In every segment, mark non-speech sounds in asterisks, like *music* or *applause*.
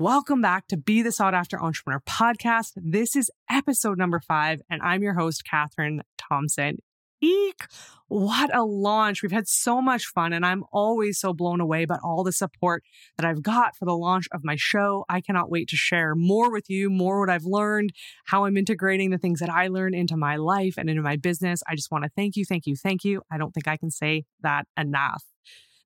Welcome back to Be the Sought After Entrepreneur podcast. This is episode number five, and I'm your host, Katherine Thompson. Eek! What a launch. We've had so much fun, and I'm always so blown away by all the support that I've got for the launch of my show. I cannot wait to share more with you, more what I've learned, how I'm integrating the things that I learn into my life and into my business. I just want to thank you, thank you, thank you. I don't think I can say that enough.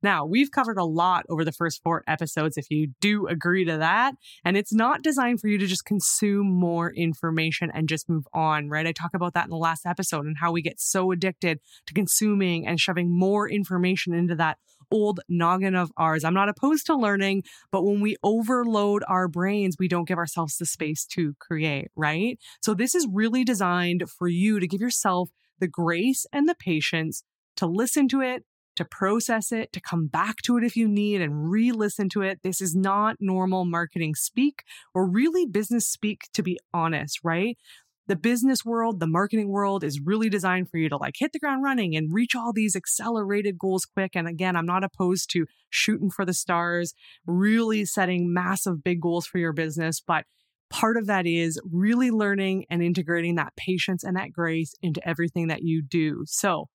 Now, we've covered a lot over the first four episodes, if you do agree to that. And it's not designed for you to just consume more information and just move on, right? I talk about that in the last episode and how we get so addicted to consuming and shoving more information into that old noggin of ours. I'm not opposed to learning, but when we overload our brains, we don't give ourselves the space to create, right? So this is really designed for you to give yourself the grace and the patience to listen to it, to process it, to come back to it if you need and re listen to it. This is not normal marketing speak or really business speak, to be honest, right? The business world, the marketing world is really designed for you to like hit the ground running and reach all these accelerated goals quick. And again, I'm not opposed to shooting for the stars, really setting massive big goals for your business, but part of that is really learning and integrating that patience and that grace into everything that you do. So,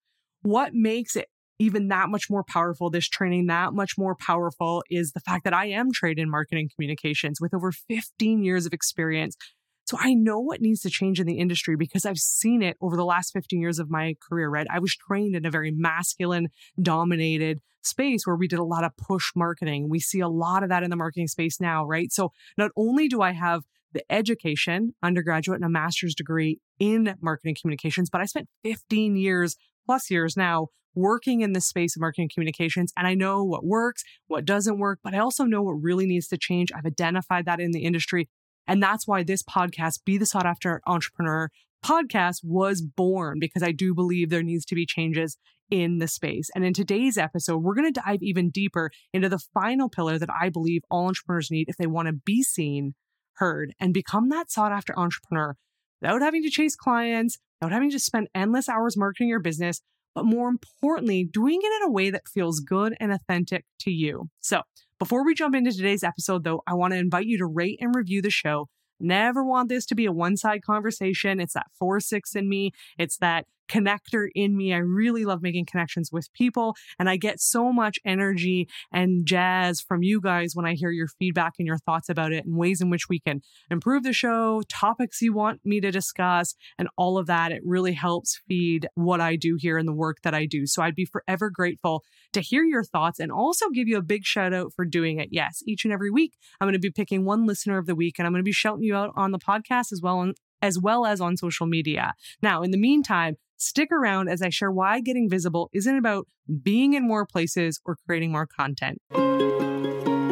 what makes it even that much more powerful, this training that much more powerful is the fact that I am trained in marketing communications with over 15 years of experience. So I know what needs to change in the industry because I've seen it over the last 15 years of my career, right? I was trained in a very masculine dominated space where we did a lot of push marketing. We see a lot of that in the marketing space now, right? So not only do I have the education, undergraduate and a master's degree in marketing communications, but I spent 15 years plus years now working in the space of marketing communications and I know what works, what doesn't work, but I also know what really needs to change. I've identified that in the industry. And that's why this podcast, Be the Sought After Entrepreneur podcast, was born because I do believe there needs to be changes in the space. And in today's episode, we're going to dive even deeper into the final pillar that I believe all entrepreneurs need if they want to be seen, heard, and become that sought after entrepreneur without having to chase clients, without having to spend endless hours marketing your business, but more importantly, doing it in a way that feels good and authentic to you. So, before we jump into today's episode, though, I want to invite you to rate and review the show. Never want this to be a one side conversation. It's that four, six in me. It's that connector in me. I really love making connections with people and I get so much energy and jazz from you guys when I hear your feedback and your thoughts about it and ways in which we can improve the show, topics you want me to discuss and all of that. It really helps feed what I do here and the work that I do. So I'd be forever grateful to hear your thoughts and also give you a big shout out for doing it. Yes, each and every week I'm going to be picking one listener of the week and I'm going to be shouting you out on the podcast as well as well as on social media. Now, in the meantime, Stick around as I share why getting visible isn't about being in more places or creating more content.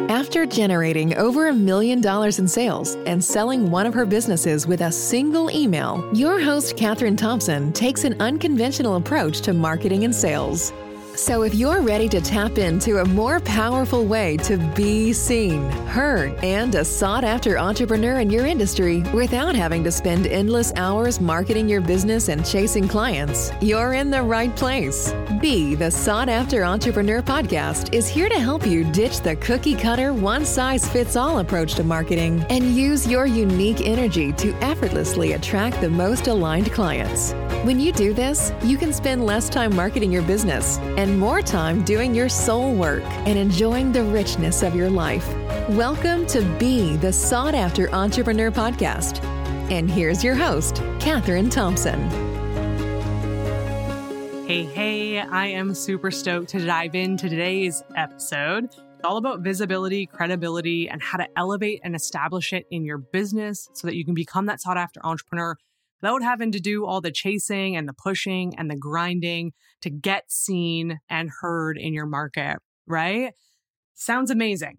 After generating over a million dollars in sales and selling one of her businesses with a single email, your host, Katherine Thompson, takes an unconventional approach to marketing and sales. So, if you're ready to tap into a more powerful way to be seen, heard, and a sought after entrepreneur in your industry without having to spend endless hours marketing your business and chasing clients, you're in the right place. Be the Sought After Entrepreneur podcast is here to help you ditch the cookie cutter, one size fits all approach to marketing and use your unique energy to effortlessly attract the most aligned clients. When you do this, you can spend less time marketing your business and and more time doing your soul work and enjoying the richness of your life. Welcome to Be the Sought After Entrepreneur Podcast. And here's your host, Katherine Thompson. Hey, hey, I am super stoked to dive into today's episode. It's all about visibility, credibility, and how to elevate and establish it in your business so that you can become that sought after entrepreneur without having to do all the chasing and the pushing and the grinding to get seen and heard in your market, right? Sounds amazing.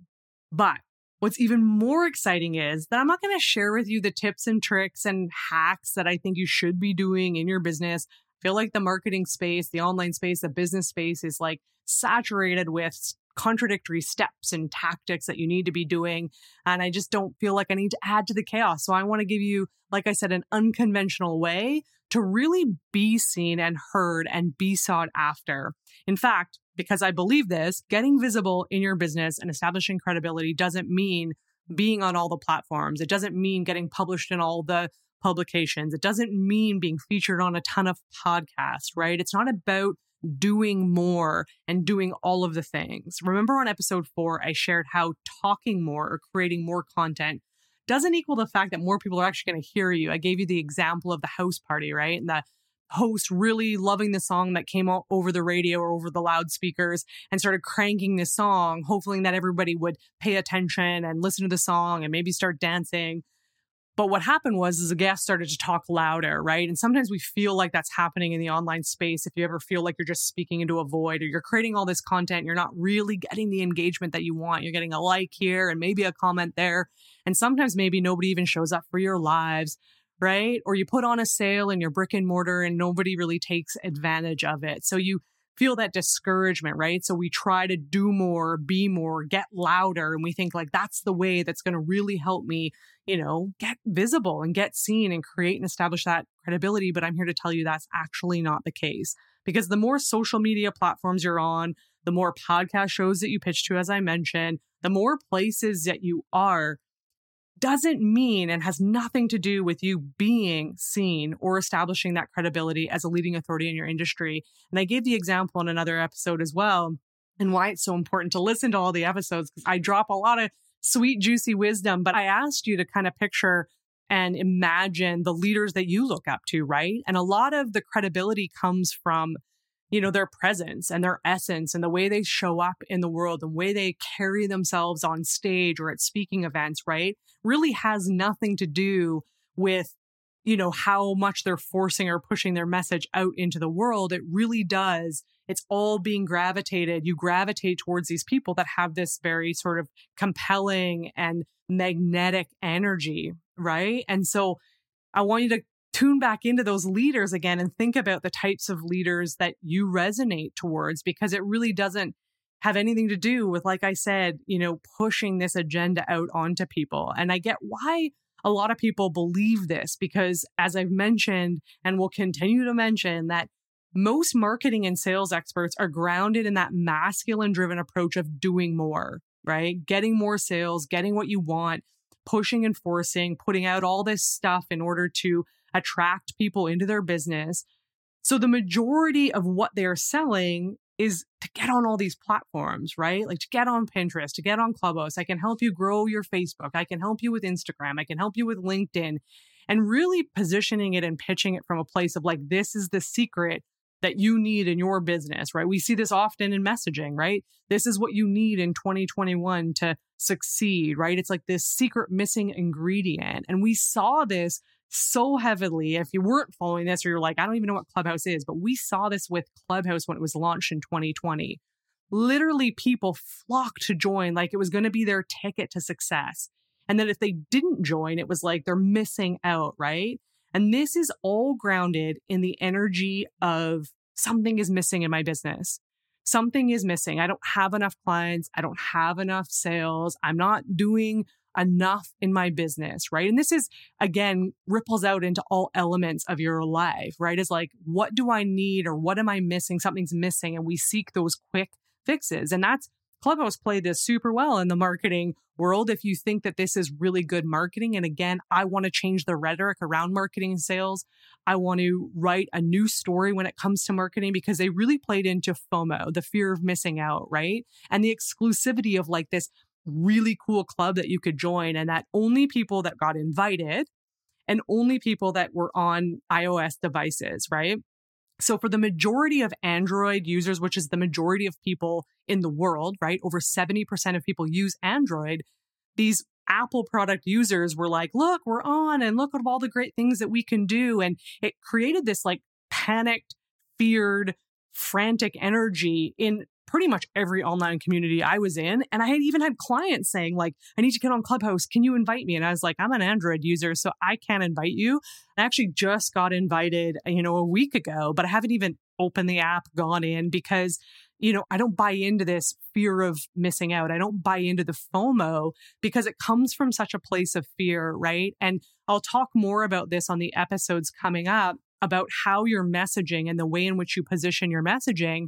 But what's even more exciting is that I'm not going to share with you the tips and tricks and hacks that I think you should be doing in your business. I feel like the marketing space, the online space, the business space is like saturated with contradictory steps and tactics that you need to be doing. And I just don't feel like I need to add to the chaos. So I want to give you, like I said, an unconventional way to really be seen and heard and be sought after. In fact, because I believe this, getting visible in your business and establishing credibility doesn't mean being on all the platforms. It doesn't mean getting published in all the publications. It doesn't mean being featured on a ton of podcasts, right? It's not about doing more and doing all of the things. Remember on episode four, I shared how talking more or creating more content doesn't equal the fact that more people are actually going to hear you. I gave you the example of the house party, right? And the host really loving the song that came out over the radio or over the loudspeakers and started cranking this song, hoping that everybody would pay attention and listen to the song and maybe start dancing. But what happened was is the guest started to talk louder, right? And sometimes we feel like that's happening in the online space. If you ever feel like you're just speaking into a void or you're creating all this content, you're not really getting the engagement that you want. You're getting a like here and maybe a comment there. And sometimes maybe nobody even shows up for your lives, right? Or you put on a sale in your brick and mortar and nobody really takes advantage of it. So you feel that discouragement, right? So we try to do more, be more, get louder. And we think like that's the way that's going to really help me, you know, get visible and get seen and create and establish that credibility. But I'm here to tell you that's actually not the case because the more social media platforms you're on, the more podcast shows that you pitch to, as I mentioned, the more places that you are, doesn't mean and has nothing to do with you being seen or establishing that credibility as a leading authority in your industry. And I gave the example in another episode as well, and why it's so important to listen to all the episodes because I drop a lot of sweet, juicy wisdom. But I asked you to kind of picture and imagine the leaders that you look up to, right? And a lot of the credibility comes from you know, their presence and their essence and the way they show up in the world, and the way they carry themselves on stage or at speaking events, right? Really has nothing to do with, you know, how much they're forcing or pushing their message out into the world. It really does. It's all being gravitated. You gravitate towards these people that have this very sort of compelling and magnetic energy, right? And so I want you to tune back into those leaders again and think about the types of leaders that you resonate towards because it really doesn't have anything to do with, like I said, you know, pushing this agenda out onto people. And I get why a lot of people believe this because, as I've mentioned and will continue to mention, that most marketing and sales experts are grounded in that masculine driven approach of doing more, right? Getting more sales, getting what you want, pushing and forcing, putting out all this stuff in order to attract people into their business. So the majority of what they're selling is to get on all these platforms, right? Like to get on Pinterest, to get on Clubhouse. I can help you grow your Facebook. I can help you with Instagram. I can help you with LinkedIn and really positioning it and pitching it from a place of like, this is the secret that you need in your business, right? We see this often in messaging, right? This is what you need in 2021 to succeed, right? It's like this secret missing ingredient. And we saw this so heavily. If you weren't following this or you're like, I don't even know what Clubhouse is, but we saw this with Clubhouse when it was launched in 2020. Literally, people flocked to join like it was going to be their ticket to success. And then if they didn't join, it was like they're missing out, right? And this is all grounded in the energy of something is missing in my business. Something is missing. I don't have enough clients. I don't have enough sales. I'm not doing enough in my business, right? And this is again ripples out into all elements of your life, right? Is like, what do I need or what am I missing? Something's missing. And we seek those quick fixes. And that's Clubhouse played this super well in the marketing world. If you think that this is really good marketing, and again, I want to change the rhetoric around marketing and sales. I want to write a new story when it comes to marketing because they really played into FOMO, the fear of missing out, right? And the exclusivity of like this really cool club that you could join and that only people that got invited and only people that were on iOS devices, right? So for the majority of Android users, which is the majority of people in the world, right? Over 70% of people use Android. These Apple product users were like, look, we're on and look at all the great things that we can do. And it created this like panicked, feared, frantic energy in pretty much every online community I was in. And I had even had clients saying, like, I need to get on Clubhouse. Can you invite me? And I was like, I'm an Android user, so I can't invite you. I actually just got invited, you know, a week ago, but I haven't even opened the app, gone in because, you know, I don't buy into this fear of missing out. I don't buy into the FOMO because it comes from such a place of fear, right? And I'll talk more about this on the episodes coming up about how your messaging and the way in which you position your messaging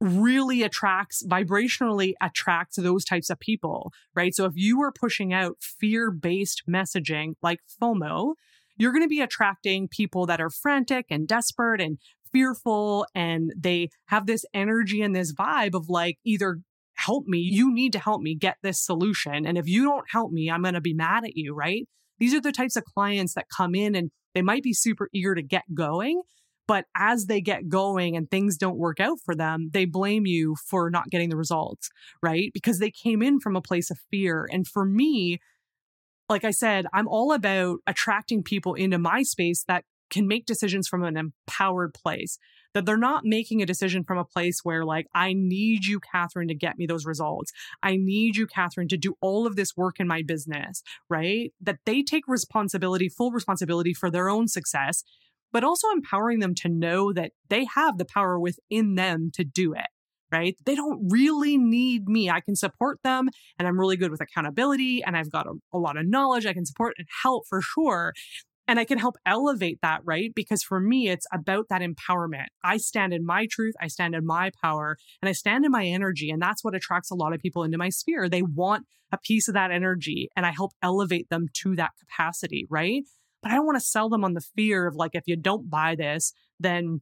really attracts vibrationally attracts those types of people, right? So if you are pushing out fear based messaging like FOMO, you're going to be attracting people that are frantic and desperate and fearful and they have this energy and this vibe of like either help me, you need to help me get this solution. And if you don't help me, I'm going to be mad at you, right? These are the types of clients that come in and they might be super eager to get going, but as they get going and things don't work out for them, they blame you for not getting the results, right? Because they came in from a place of fear. And for me, like I said, I'm all about attracting people into my space that can make decisions from an empowered place, that they're not making a decision from a place where, like, I need you, Katherine, to get me those results. I need you, Katherine, to do all of this work in my business, right? That they take responsibility, full responsibility for their own success but also empowering them to know that they have the power within them to do it, right? They don't really need me. I can support them and I'm really good with accountability and I've got a, a lot of knowledge. I can support and help for sure. And I can help elevate that, right? Because for me, it's about that empowerment. I stand in my truth, I stand in my power, and I stand in my energy. And that's what attracts a lot of people into my sphere. They want a piece of that energy, and I help elevate them to that capacity, right? But I don't want to sell them on the fear of like, if you don't buy this, then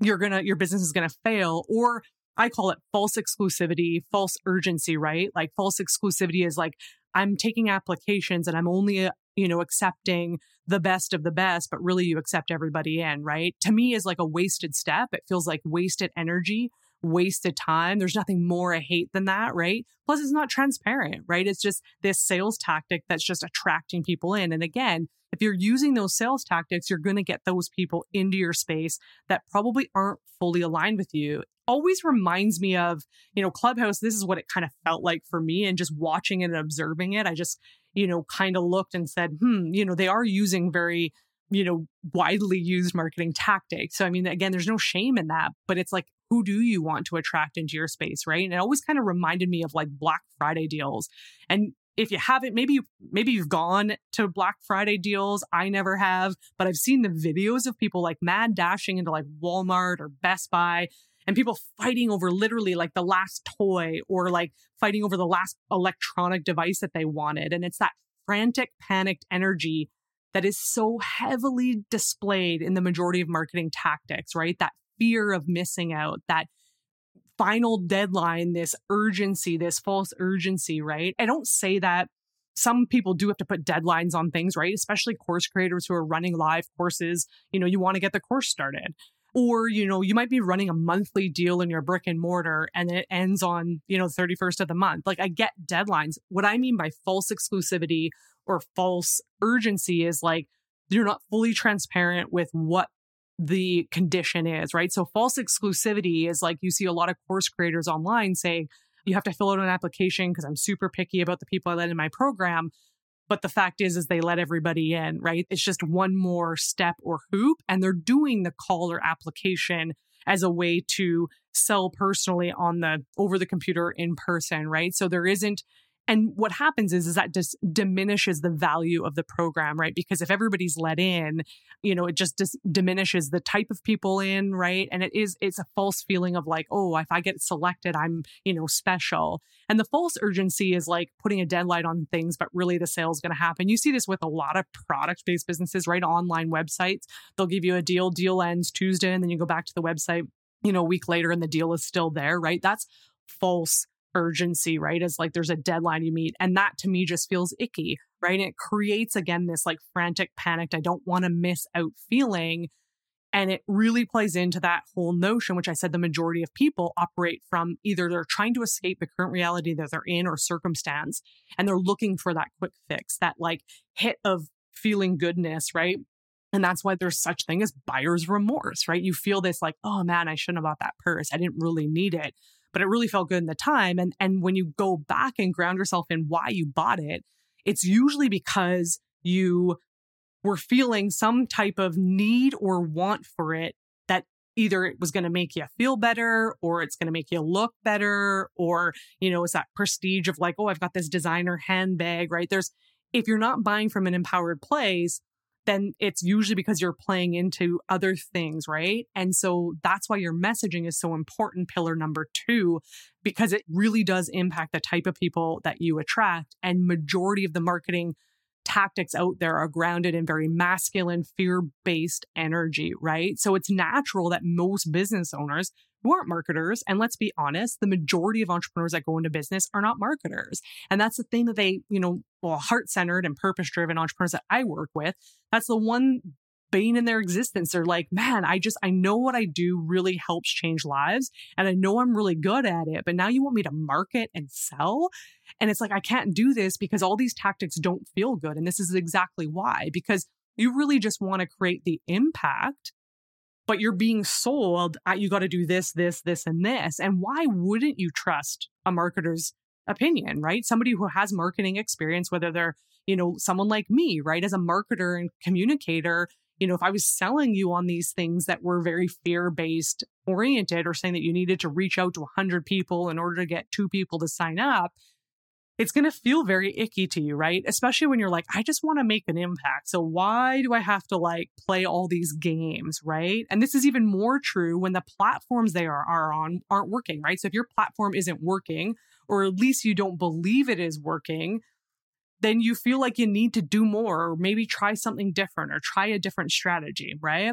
you're going to, your business is going to fail. Or I call it false exclusivity, false urgency, right? Like false exclusivity is like, I'm taking applications and I'm only, uh, you know, accepting the best of the best, but really you accept everybody in, right? To me is like a wasted step. It feels like wasted energy, wasted time. There's nothing more I hate than that, right? Plus it's not transparent, right? It's just this sales tactic that's just attracting people in. And again, if you're using those sales tactics, you're going to get those people into your space that probably aren't fully aligned with you. Always reminds me of, you know, Clubhouse. This is what it kind of felt like for me. And just watching it and observing it, I just, you know, kind of looked and said, hmm, you know, they are using very, you know, widely used marketing tactics. So, I mean, again, there's no shame in that, but it's like, who do you want to attract into your space, right? And it always kind of reminded me of like Black Friday deals. And if you haven't, maybe maybe you've gone to Black Friday deals. I never have, but I've seen the videos of people like mad dashing into like Walmart or Best Buy and people fighting over literally like the last toy or like fighting over the last electronic device that they wanted. And it's that frantic, panicked energy that is so heavily displayed in the majority of marketing tactics, right? That fear of missing out, that final deadline, this urgency, this false urgency, right? I don't say that some people do have to put deadlines on things, right? Especially course creators who are running live courses. You know, you want to get the course started. Or, you know, you might be running a monthly deal in your brick and mortar and it ends on, you know, 31st of the month. Like I get deadlines. What I mean by false exclusivity or false urgency is like you're not fully transparent with what the condition is, right? So false exclusivity is like you see a lot of course creators online saying, you have to fill out an application because I'm super picky about the people I let in my program. But the fact is, is they let everybody in, right? It's just one more step or hoop and they're doing the call or application as a way to sell personally on the over the computer in person, right? So there isn't and what happens is, is that just diminishes the value of the program, right? Because if everybody's let in, you know, it just dis- diminishes the type of people in, right? And it is, it's a false feeling of like, oh, if I get selected, I'm, you know, special. And the false urgency is like putting a deadline on things, but really the sale is going to happen. You see this with a lot of product based businesses, right? Online websites. They'll give you a deal, deal ends Tuesday, and then you go back to the website, you know, a week later and the deal is still there, right? That's false urgency, right? As like there's a deadline you meet. And that to me just feels icky, right? And it creates again this like frantic, panicked, I don't want to miss out feeling. And it really plays into that whole notion, which I said the majority of people operate from either they're trying to escape the current reality that they're in or circumstance, and they're looking for that quick fix, that like hit of feeling goodness, right? And that's why there's such thing as buyer's remorse, right? You feel this like, oh man, I shouldn't have bought that purse. I didn't really need it but it really felt good in the time. And, and when you go back and ground yourself in why you bought it, it's usually because you were feeling some type of need or want for it that either it was going to make you feel better or it's going to make you look better or, you know, it's that prestige of like, oh, I've got this designer handbag, right? There's, if you're not buying from an empowered place, then it's usually because you're playing into other things, right? And so that's why your messaging is so important, pillar number two, because it really does impact the type of people that you attract. And majority of the marketing tactics out there are grounded in very masculine, fear based energy, right? So it's natural that most business owners who aren't marketers, and let's be honest, the majority of entrepreneurs that go into business are not marketers. And that's the thing that they, you know, well, heart centered and purpose driven entrepreneurs that I work with, that's the one bane in their existence. They're like, man, I just, I know what I do really helps change lives and I know I'm really good at it, but now you want me to market and sell. And it's like, I can't do this because all these tactics don't feel good. And this is exactly why, because you really just want to create the impact but you're being sold you got to do this this this and this. And why wouldn't you trust a marketer's opinion right? Somebody who has marketing experience whether they're you know someone like me right? As a marketer and communicator you know if i was selling you on these things that were very fear based oriented or saying that you needed to reach out to 100 people in order to get two people to sign up it's going to feel very icky to you, right? Especially when you're like, I just want to make an impact. So why do I have to like play all these games, right? And this is even more true when the platforms they are, are on aren't working, right? So if your platform isn't working, or at least you don't believe it is working, then you feel like you need to do more or maybe try something different or try a different strategy, right?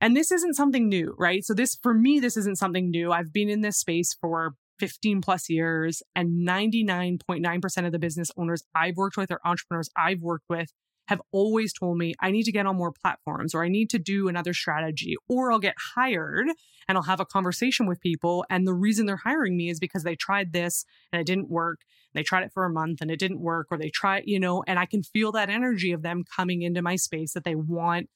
And this isn't something new, right? So this, for me, this isn't something new. I've been in this space for 15 plus years and 99.9% of the business owners I've worked with or entrepreneurs I've worked with have always told me I need to get on more platforms or I need to do another strategy or I'll get hired and I'll have a conversation with people. And the reason they're hiring me is because they tried this and it didn't work. They tried it for a month and it didn't work, or they try, you know, and I can feel that energy of them coming into my space that they want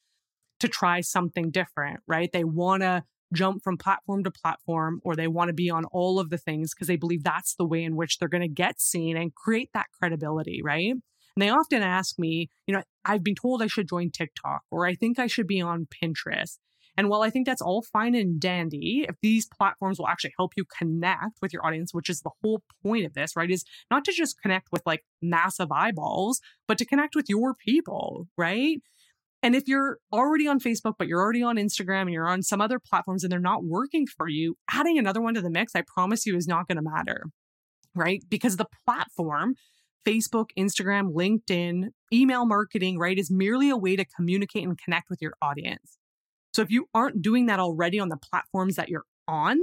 to try something different, right? They want to jump from platform to platform or they want to be on all of the things because they believe that's the way in which they're going to get seen and create that credibility, right? And they often ask me, you know, I've been told I should join TikTok or I think I should be on Pinterest. And while I think that's all fine and dandy, if these platforms will actually help you connect with your audience, which is the whole point of this, right? Is not to just connect with like massive eyeballs, but to connect with your people, right? And if you're already on Facebook, but you're already on Instagram and you're on some other platforms and they're not working for you, adding another one to the mix, I promise you, is not going to matter, right? Because the platform, Facebook, Instagram, LinkedIn, email marketing, right, is merely a way to communicate and connect with your audience. So if you aren't doing that already on the platforms that you're on,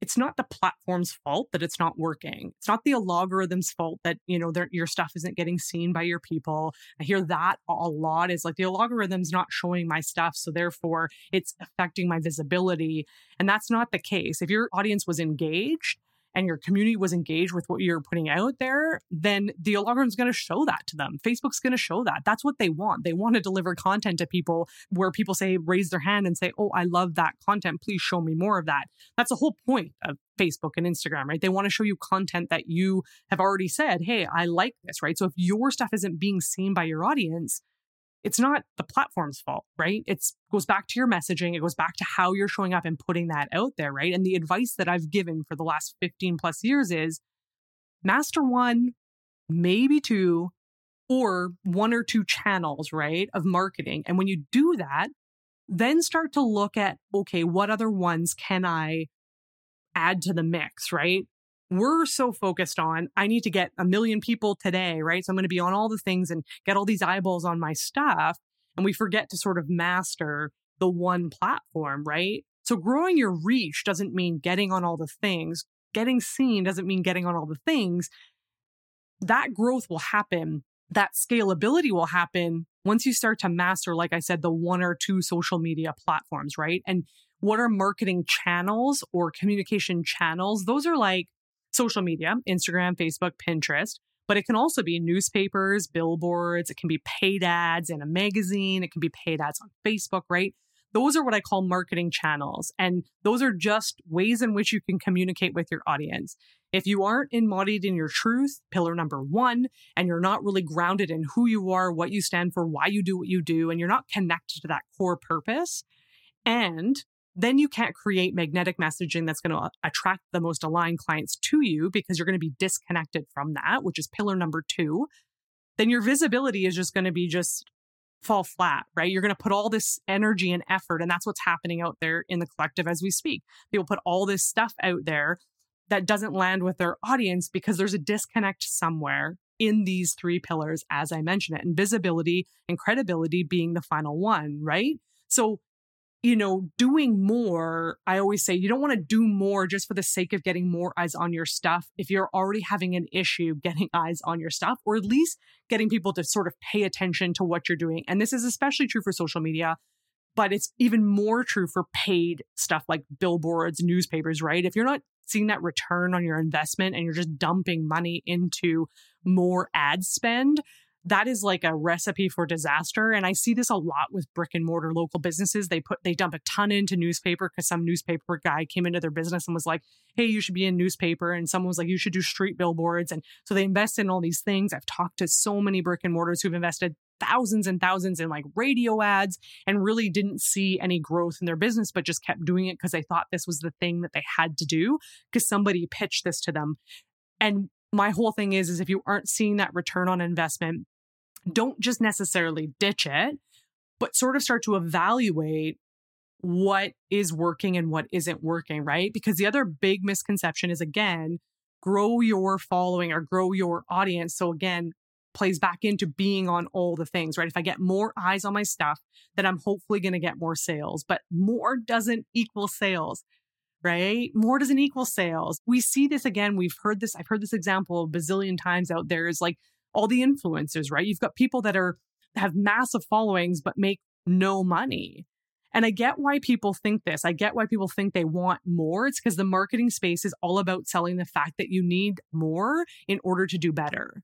it's not the platform's fault that it's not working. It's not the algorithm's fault that, you know, your stuff isn't getting seen by your people. I hear that a lot is like the algorithm's not showing my stuff. So therefore it's affecting my visibility. And that's not the case. If your audience was engaged and your community was engaged with what you're putting out there, then the algorithm's going to show that to them. Facebook's going to show that. That's what they want. They want to deliver content to people where people say, raise their hand and say, Oh, I love that content. Please show me more of that. That's the whole point of Facebook and Instagram, right? They want to show you content that you have already said, Hey, I like this, right? So if your stuff isn't being seen by your audience, it's not the platform's fault, right? It goes back to your messaging. It goes back to how you're showing up and putting that out there, right? And the advice that I've given for the last 15 plus years is master one, maybe two, or one or two channels, right, of marketing. And when you do that, then start to look at, okay, what other ones can I add to the mix, right? We're so focused on, I need to get a million people today, right? So I'm going to be on all the things and get all these eyeballs on my stuff. And we forget to sort of master the one platform, right? So growing your reach doesn't mean getting on all the things. Getting seen doesn't mean getting on all the things. That growth will happen. That scalability will happen once you start to master, like I said, the one or two social media platforms, right? And what are marketing channels or communication channels? Those are like social media, Instagram, Facebook, Pinterest, but it can also be newspapers, billboards, it can be paid ads in a magazine, it can be paid ads on Facebook, right? Those are what I call marketing channels. And those are just ways in which you can communicate with your audience. If you aren't embodied in your truth, pillar number one, and you're not really grounded in who you are, what you stand for, why you do what you do, and you're not connected to that core purpose, and then you can't create magnetic messaging that's going to uh, attract the most aligned clients to you because you're going to be disconnected from that, which is pillar number two. Then your visibility is just going to be just fall flat, right? You're going to put all this energy and effort, and that's what's happening out there in the collective as we speak. People put all this stuff out there that doesn't land with their audience because there's a disconnect somewhere in these three pillars, as I mentioned it, and visibility and credibility being the final one, right? So you know, doing more, I always say you don't want to do more just for the sake of getting more eyes on your stuff. If you're already having an issue getting *laughs* eyes on your stuff, or at least getting people to sort of pay attention to what you're doing. And this is especially true for social media, but it's even more true for paid stuff like billboards, newspapers, right? If you're not seeing that return on your investment and you're just dumping money into more ad spend, that is like a recipe for disaster. And I see this a lot with brick and mortar local businesses. They put, they dump a ton into newspaper because some newspaper guy came into their business and was like, Hey, you should be in newspaper. And someone was like, you should do street billboards. And so they invest in all these things. I've talked to so many brick and mortars who've invested thousands and thousands in like radio ads and really didn't see any growth in their business, but just kept doing it because they thought this was the thing that they had to do because somebody pitched this to them. And my whole thing is, is if you aren't seeing that return on investment, don't just necessarily ditch it, but sort of start to evaluate what is working and what isn't working, right? Because the other big misconception is again, grow your following or grow your audience. So again, plays back into being on all the things, right? If I get more eyes on my stuff, then I'm hopefully going to get more sales, but more doesn't equal sales right? More doesn't equal sales. We see this again. We've heard this. I've heard this example a bazillion times out there is like all the influencers, right? You've got people that are have massive followings but make no money. And I get why people think this. I get why people think they want more. It's because the marketing space is all about selling the fact that you need more in order to do better.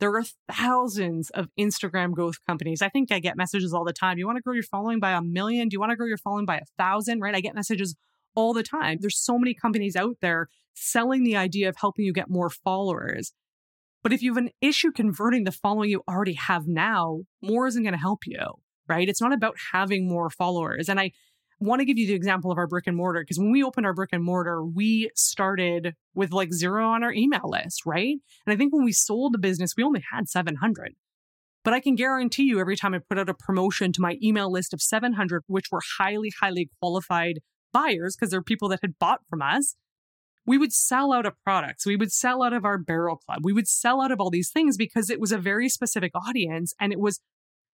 There are thousands of Instagram growth companies. I think I get messages all the time. You want to grow your following by a million? Do you want to grow your following by a thousand? Right? I get messages all the time. There's so many companies out there selling the idea of helping you get more followers. But if you have an issue converting the following you already have now, more isn't going to help you, right? It's not about having more followers. And I want to give you the example of our brick and mortar because when we opened our brick and mortar, we started with like zero on our email list, right? And I think when we sold the business, we only had 700. But I can guarantee you every time I put out a promotion to my email list of 700, which were highly, highly qualified buyers because they're people that had bought from us, we would sell out of products. We would sell out of our barrel club. We would sell out of all these things because it was a very specific audience and it was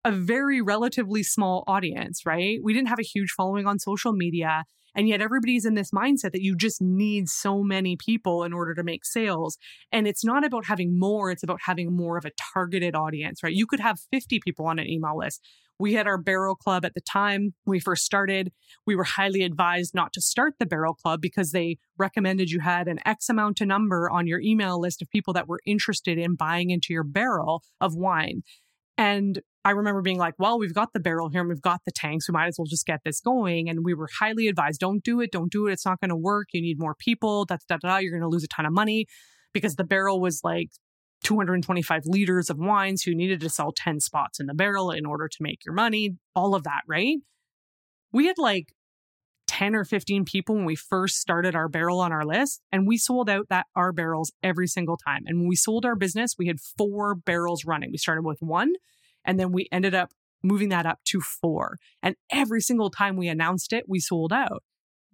a very relatively small audience, right? We didn't have a huge following on social media. And yet everybody's in this mindset that you just need so many people in order to make sales. And it's not about having more, it's about having more of a targeted audience, right? You could have 50 people on an email list. We had our barrel club at the time we first started. We were highly advised not to start the barrel club because they recommended you had an X amount of number on your email list of people that were interested in buying into your barrel of wine. And I remember being like, well, we've got the barrel here and we've got the tanks. We might as well just get this going. And we were highly advised don't do it. Don't do it. It's not going to work. You need more people. Da, da, da, da. You're going to lose a ton of money because the barrel was like 225 liters of wines who needed to sell 10 spots in the barrel in order to make your money, all of that, right? We had like 10 or 15 people when we first started our barrel on our list and we sold out that our barrels every single time. And when we sold our business, we had four barrels running. We started with one and then we ended up moving that up to four. And every single time we announced it, we sold out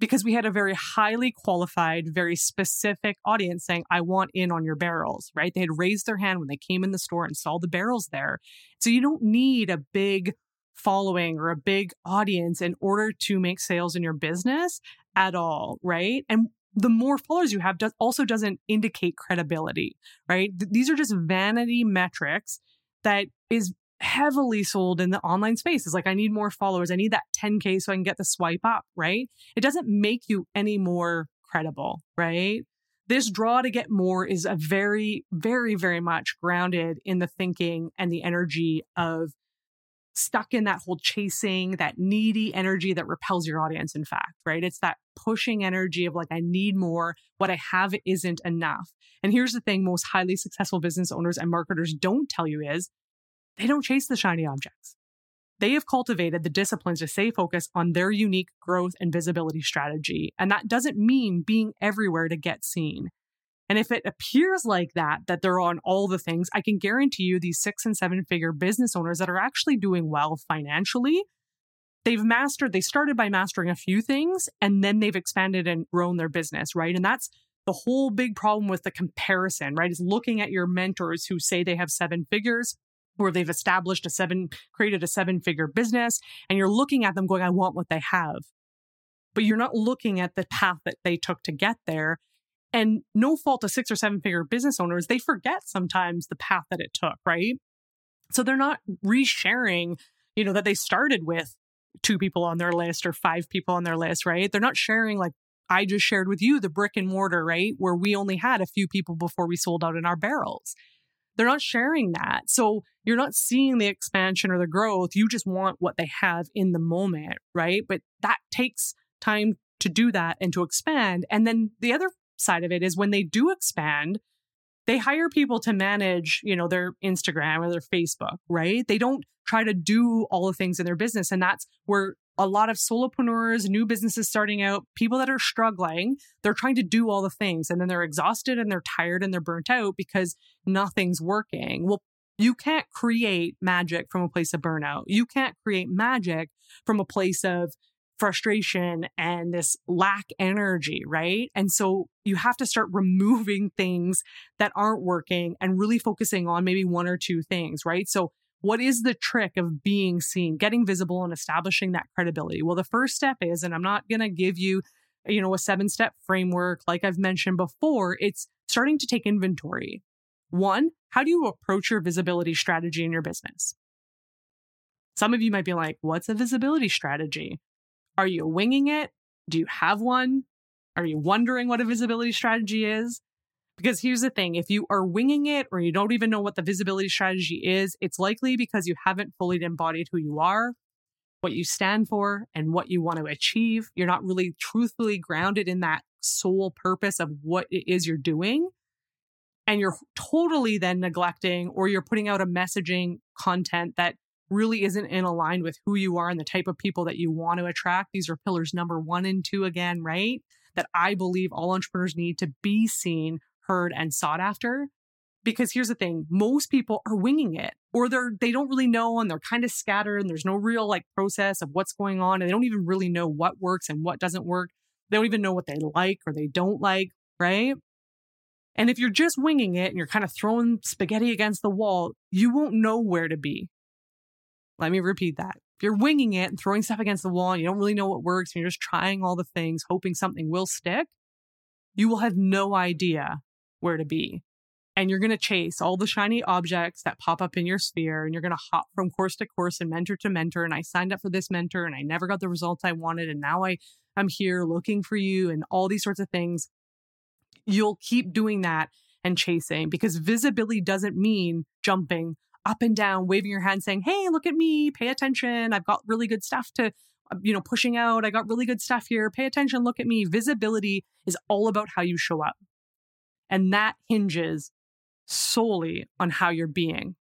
because we had a very highly qualified, very specific audience saying, I want in on your barrels, right? They had raised their hand when they came in the store and saw the barrels there. So you don't need a big following or a big audience in order to make sales in your business at all, right? And the more followers you have does also doesn't indicate credibility, right? these are just vanity metrics that is heavily sold in the online space is like, I need more followers. I need that 10K so I can get the swipe up, right? It doesn't make you any more credible, right? This draw to get more is a very, very, very much grounded in the thinking and the energy of stuck in that whole chasing, that needy energy that repels your audience, in fact, right? It's that pushing energy of like, I need more. What I have isn't enough. And here's the thing most highly successful business owners and marketers don't tell you is they don't chase the shiny objects. They have cultivated the disciplines to stay focused on their unique growth and visibility strategy. And that doesn't mean being everywhere to get seen. And if it appears like that, that they're on all the things, I can guarantee you these six and seven figure business owners that are actually doing well financially, they've mastered, they started by mastering a few things and then they've expanded and grown their business, right? And that's the whole big problem with the comparison, right? Is looking at your mentors who say they have seven figures or they've established a seven, created a seven figure business, and you're looking at them going, I want what they have. But you're not looking at the path that they took to get there. And no fault of six or seven figure business owners, they forget sometimes the path that it took, right? So they're not resharing, you know, that they started with two people on their list or five people on their list, right? They're not sharing like I just shared with you the brick and mortar, right? Where we only had a few people before we sold out in our barrels. They're not sharing that. So you're not seeing the expansion or the growth. You just want what they have in the moment, right? But that takes time to do that and to expand. And then the other side of it is when they do expand, they hire people to manage, you know, their Instagram or their Facebook, right? They don't try to do all the things in their business. And that's where a lot of solopreneurs, new businesses starting out, people that are struggling, they're trying to do all the things and then they're exhausted and they're tired and they're burnt out because nothing's working. Well, you can't create magic from a place of burnout. You can't create magic from a place of frustration and this lack energy, right? And so you have to start removing things that aren't working and really focusing on maybe one or two things, right? So what is the trick of being seen, getting visible and establishing that credibility? Well, the first step is, and I'm not going to give you, you know, a seven step framework like I've mentioned before, it's starting to take inventory. One, how do you approach your visibility strategy in your business? Some of you might be like, what's a visibility strategy? Are you winging it? Do you have one? Are you wondering what a visibility strategy is? Because here's the thing if you are winging it or you don't even know what the visibility strategy is, it's likely because you haven't fully embodied who you are, what you stand for, and what you want to achieve. You're not really truthfully grounded in that sole purpose of what it is you're doing. And you're totally then neglecting or you're putting out a messaging content that really isn't in aligned with who you are and the type of people that you want to attract. These are pillars number one and two again, right? That I believe all entrepreneurs need to be seen heard and sought after because here's the thing most people are winging it or they're they don't really know and they're kind of scattered and there's no real like process of what's going on and they don't even really know what works and what doesn't work. They don't even know what they like or they don't like right? And if you're just winging it and you're kind of throwing spaghetti against the wall you won't know where to be. Let me repeat that. If you're winging it and throwing stuff against the wall and you don't really know what works and you're just trying all the things hoping something will stick you will have no idea where to be. And you're going to chase all the shiny objects that pop up in your sphere and you're going to hop from course to course and mentor to mentor. And I signed up for this mentor and I never got the results I wanted. And now I, I'm here looking for you and all these sorts of things. You'll keep doing that and chasing because visibility doesn't mean jumping up and down, waving your hand saying, Hey, look at me, pay attention. I've got really good stuff to, uh, you know, pushing out. I got really good stuff here. Pay attention. Look at me. Visibility is all about how you show up. And that hinges solely on how you're being,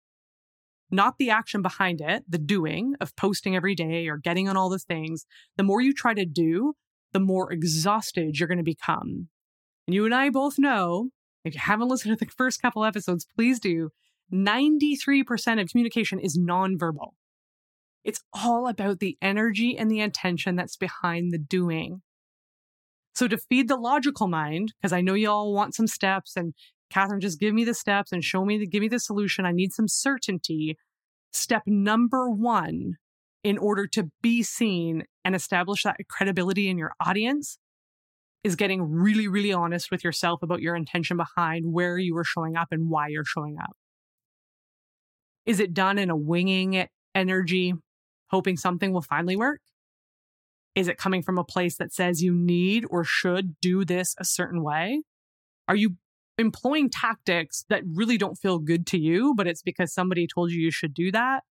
not the action behind it, the doing of posting every day or getting on all the things. The more you try to do, the more exhausted you're going to become. And you and I both know, if you haven't listened to the first couple episodes, please do. 93% of communication is nonverbal. It's all about the energy and the intention that's behind the doing. So to feed the logical mind, because I know you all want some steps and Katherine, just give me the steps and show me the, give me the solution. I need some certainty. Step number one, in order to be seen and establish that credibility in your audience is getting really, really honest with yourself about your intention behind where you are showing up and why you're showing up. Is it done in a winging energy, hoping something will finally work? Is it coming from a place that says you need or should do this a certain way? Are you employing tactics that really don't feel good to you, but it's because somebody told you you should do that?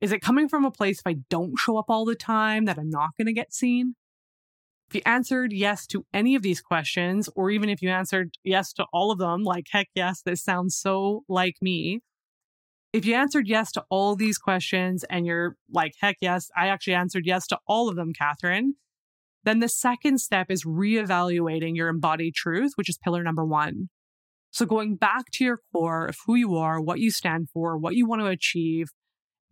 Is it coming from a place if I don't show up all the time that I'm not going to get seen? If you answered yes to any of these questions, or even if you answered yes to all of them, like, heck yes, this sounds so like me, if you answered yes to all these questions and you're like, heck yes, I actually answered yes to all of them, Katherine, then the second step is reevaluating your embodied truth, which is pillar number one. So going back to your core of who you are, what you stand for, what you want to achieve,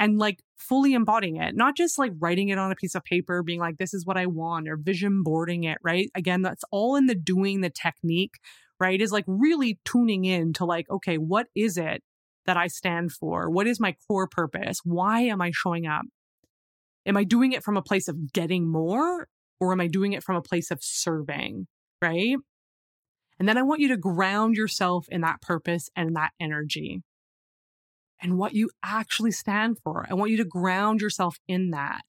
and like fully embodying it, not just like writing it on a piece of paper, being like, this is what I want, or vision boarding it, right? Again, that's all in the doing the technique, right? Is like really tuning in to like, okay, what is it that I stand for? What is my core purpose? Why am I showing up? Am I doing it from a place of getting more or am I doing it from a place of serving? Right. And then I want you to ground yourself in that purpose and that energy and what you actually stand for. I want you to ground yourself in that.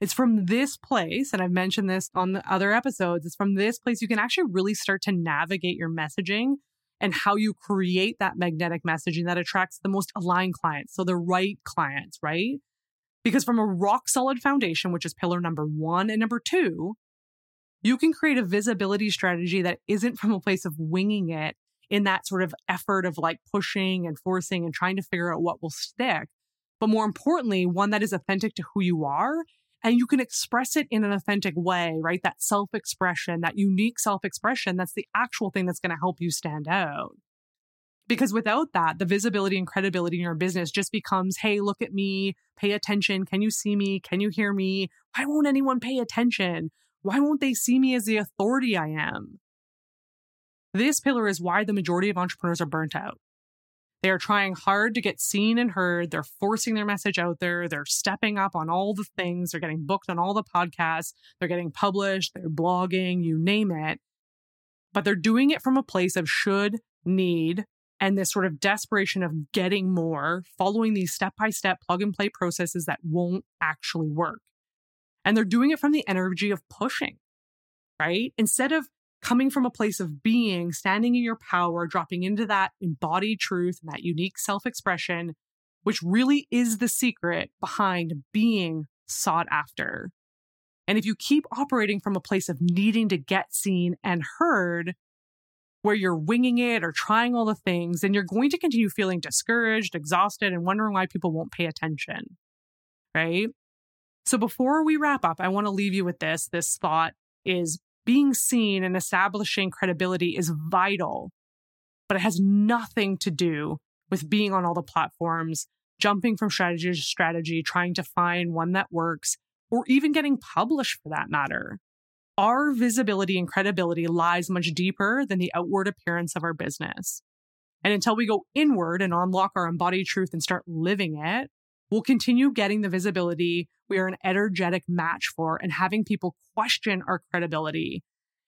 It's from this place, and I've mentioned this on the other episodes, it's from this place you can actually really start to navigate your messaging and how you create that magnetic messaging that attracts the most aligned clients. So the right clients, right? Because from a rock solid foundation, which is pillar number one and number two, you can create a visibility strategy that isn't from a place of winging it in that sort of effort of like pushing and forcing and trying to figure out what will stick. But more importantly, one that is authentic to who you are and you can express it in an authentic way, right? That self expression, that unique self expression, that's the actual thing that's going to help you stand out. Because without that, the visibility and credibility in your business just becomes, hey, look at me, pay attention. Can you see me? Can you hear me? Why won't anyone pay attention? Why won't they see me as the authority I am? This pillar is why the majority of entrepreneurs are burnt out. They are trying hard to get seen and heard. They're forcing their message out there. They're stepping up on all the things. They're getting booked on all the podcasts. They're getting published. They're blogging, you name it. But they're doing it from a place of should, need, and this sort of desperation of getting more, following these step by step plug and play processes that won't actually work. And they're doing it from the energy of pushing, right? Instead of coming from a place of being, standing in your power, dropping into that embodied truth and that unique self expression, which really is the secret behind being sought after. And if you keep operating from a place of needing to get seen and heard, where you're winging it or trying all the things, then you're going to continue feeling discouraged, exhausted, and wondering why people won't pay attention. Right. So before we wrap up, I want to leave you with this. This thought is being seen and establishing credibility is vital, but it has nothing to do with being on all the platforms, jumping from strategy to strategy, trying to find one that works, or even getting published for that matter. Our visibility and credibility lies much deeper than the outward appearance of our business. And until we go inward and unlock our embodied truth and start living it, we'll continue getting the visibility we are an energetic match for and having people question our credibility.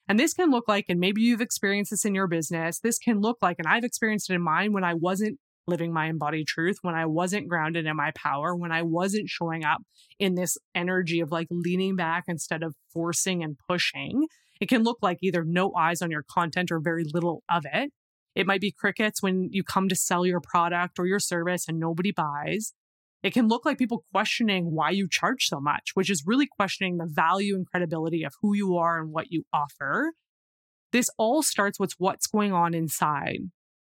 And this can look like, and maybe you've experienced this in your business, this can look like, and I've experienced it in mine when I wasn't living my embodied truth, when I wasn't grounded in my power, when I wasn't showing up in this energy of like leaning back instead of forcing and pushing. It can look like either no eyes on your content or very little of it. It might be crickets when you come to sell your product or your service and nobody buys. It can look like people questioning why you charge so much, which is really questioning the value and credibility of who you are and what you offer. This all starts with what's going on inside,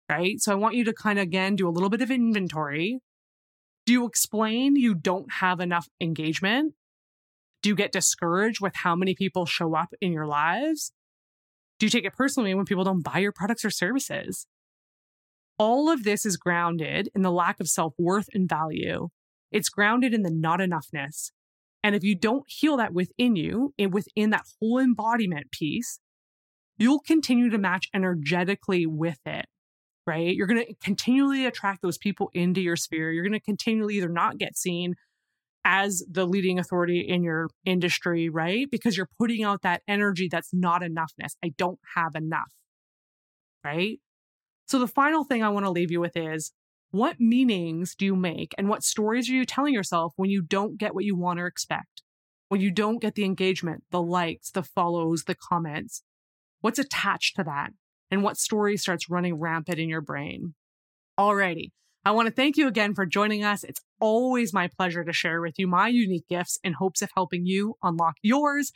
right? So I want you to kind of again do a little bit of inventory. Do you explain you don't have enough engagement? Do you get discouraged with how many people show up in your lives? Do you take it personally when people don't buy your products or services? All of this is grounded in the lack of self worth and value it's grounded in the not enoughness. And if you don't heal that within you and within that whole embodiment piece, you'll continue to match energetically with it, right? You're going to continually attract those people into your sphere. You're going to continually either not get seen as the leading authority in your industry, right? Because you're putting out that energy that's not enoughness. I don't have enough, right? So the final thing I want to leave you with is what meanings do you make and what stories are you telling yourself when you don't get what you want or expect? When you don't get the engagement, the likes, the follows, the comments? What's attached to that? And what story starts running rampant in your brain? Alrighty. I want to thank you again for joining us. It's always my pleasure to share with you my unique gifts in hopes of helping you unlock yours.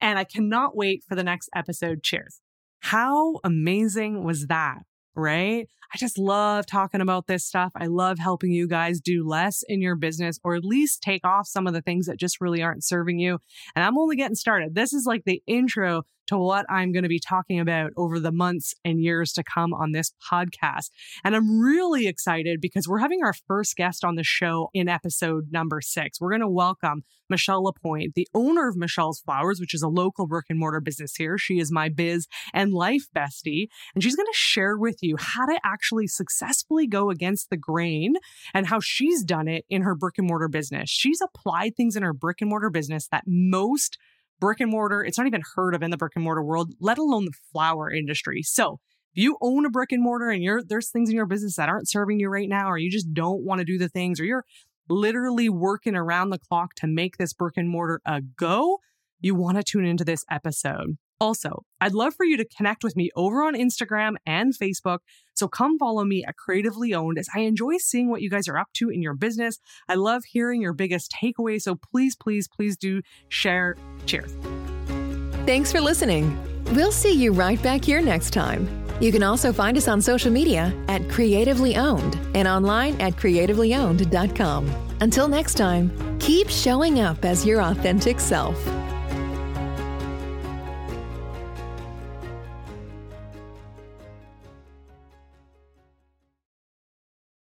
And I cannot wait for the next episode. Cheers. How amazing was that? Right? I just love talking about this stuff. I love helping you guys do less in your business or at least take off some of the things that just really aren't serving you. And I'm only getting started. This is like the intro to what I'm going to be talking about over the months and years to come on this podcast. And I'm really excited because we're having our first guest on the show in episode number six. We're going to welcome Michelle Lapointe, the owner of Michelle's Flowers, which is a local brick and mortar business here. She is my biz and life bestie, and she's going to share with you how to actually successfully go against the grain and how she's done it in her brick and mortar business. She's applied things in her brick and mortar business that most brick and mortar, it's not even heard of in the brick and mortar world, let alone the flower industry. So if you own a brick and mortar and you're there's things in your business that aren't serving you right now, or you just don't want to do the things, or you're literally working around the clock to make this brick and mortar a go, you want to tune into this episode. Also, I'd love for you to connect with me over on Instagram and Facebook. So come follow me at Creatively Owned as I enjoy seeing what you guys are up to in your business. I love hearing your biggest takeaways. So please, please, please do share. Cheers. Thanks for listening. We'll see you right back here next time. You can also find us on social media at Creatively Owned and online at creativelyowned.com. Until next time, keep showing up as your authentic self.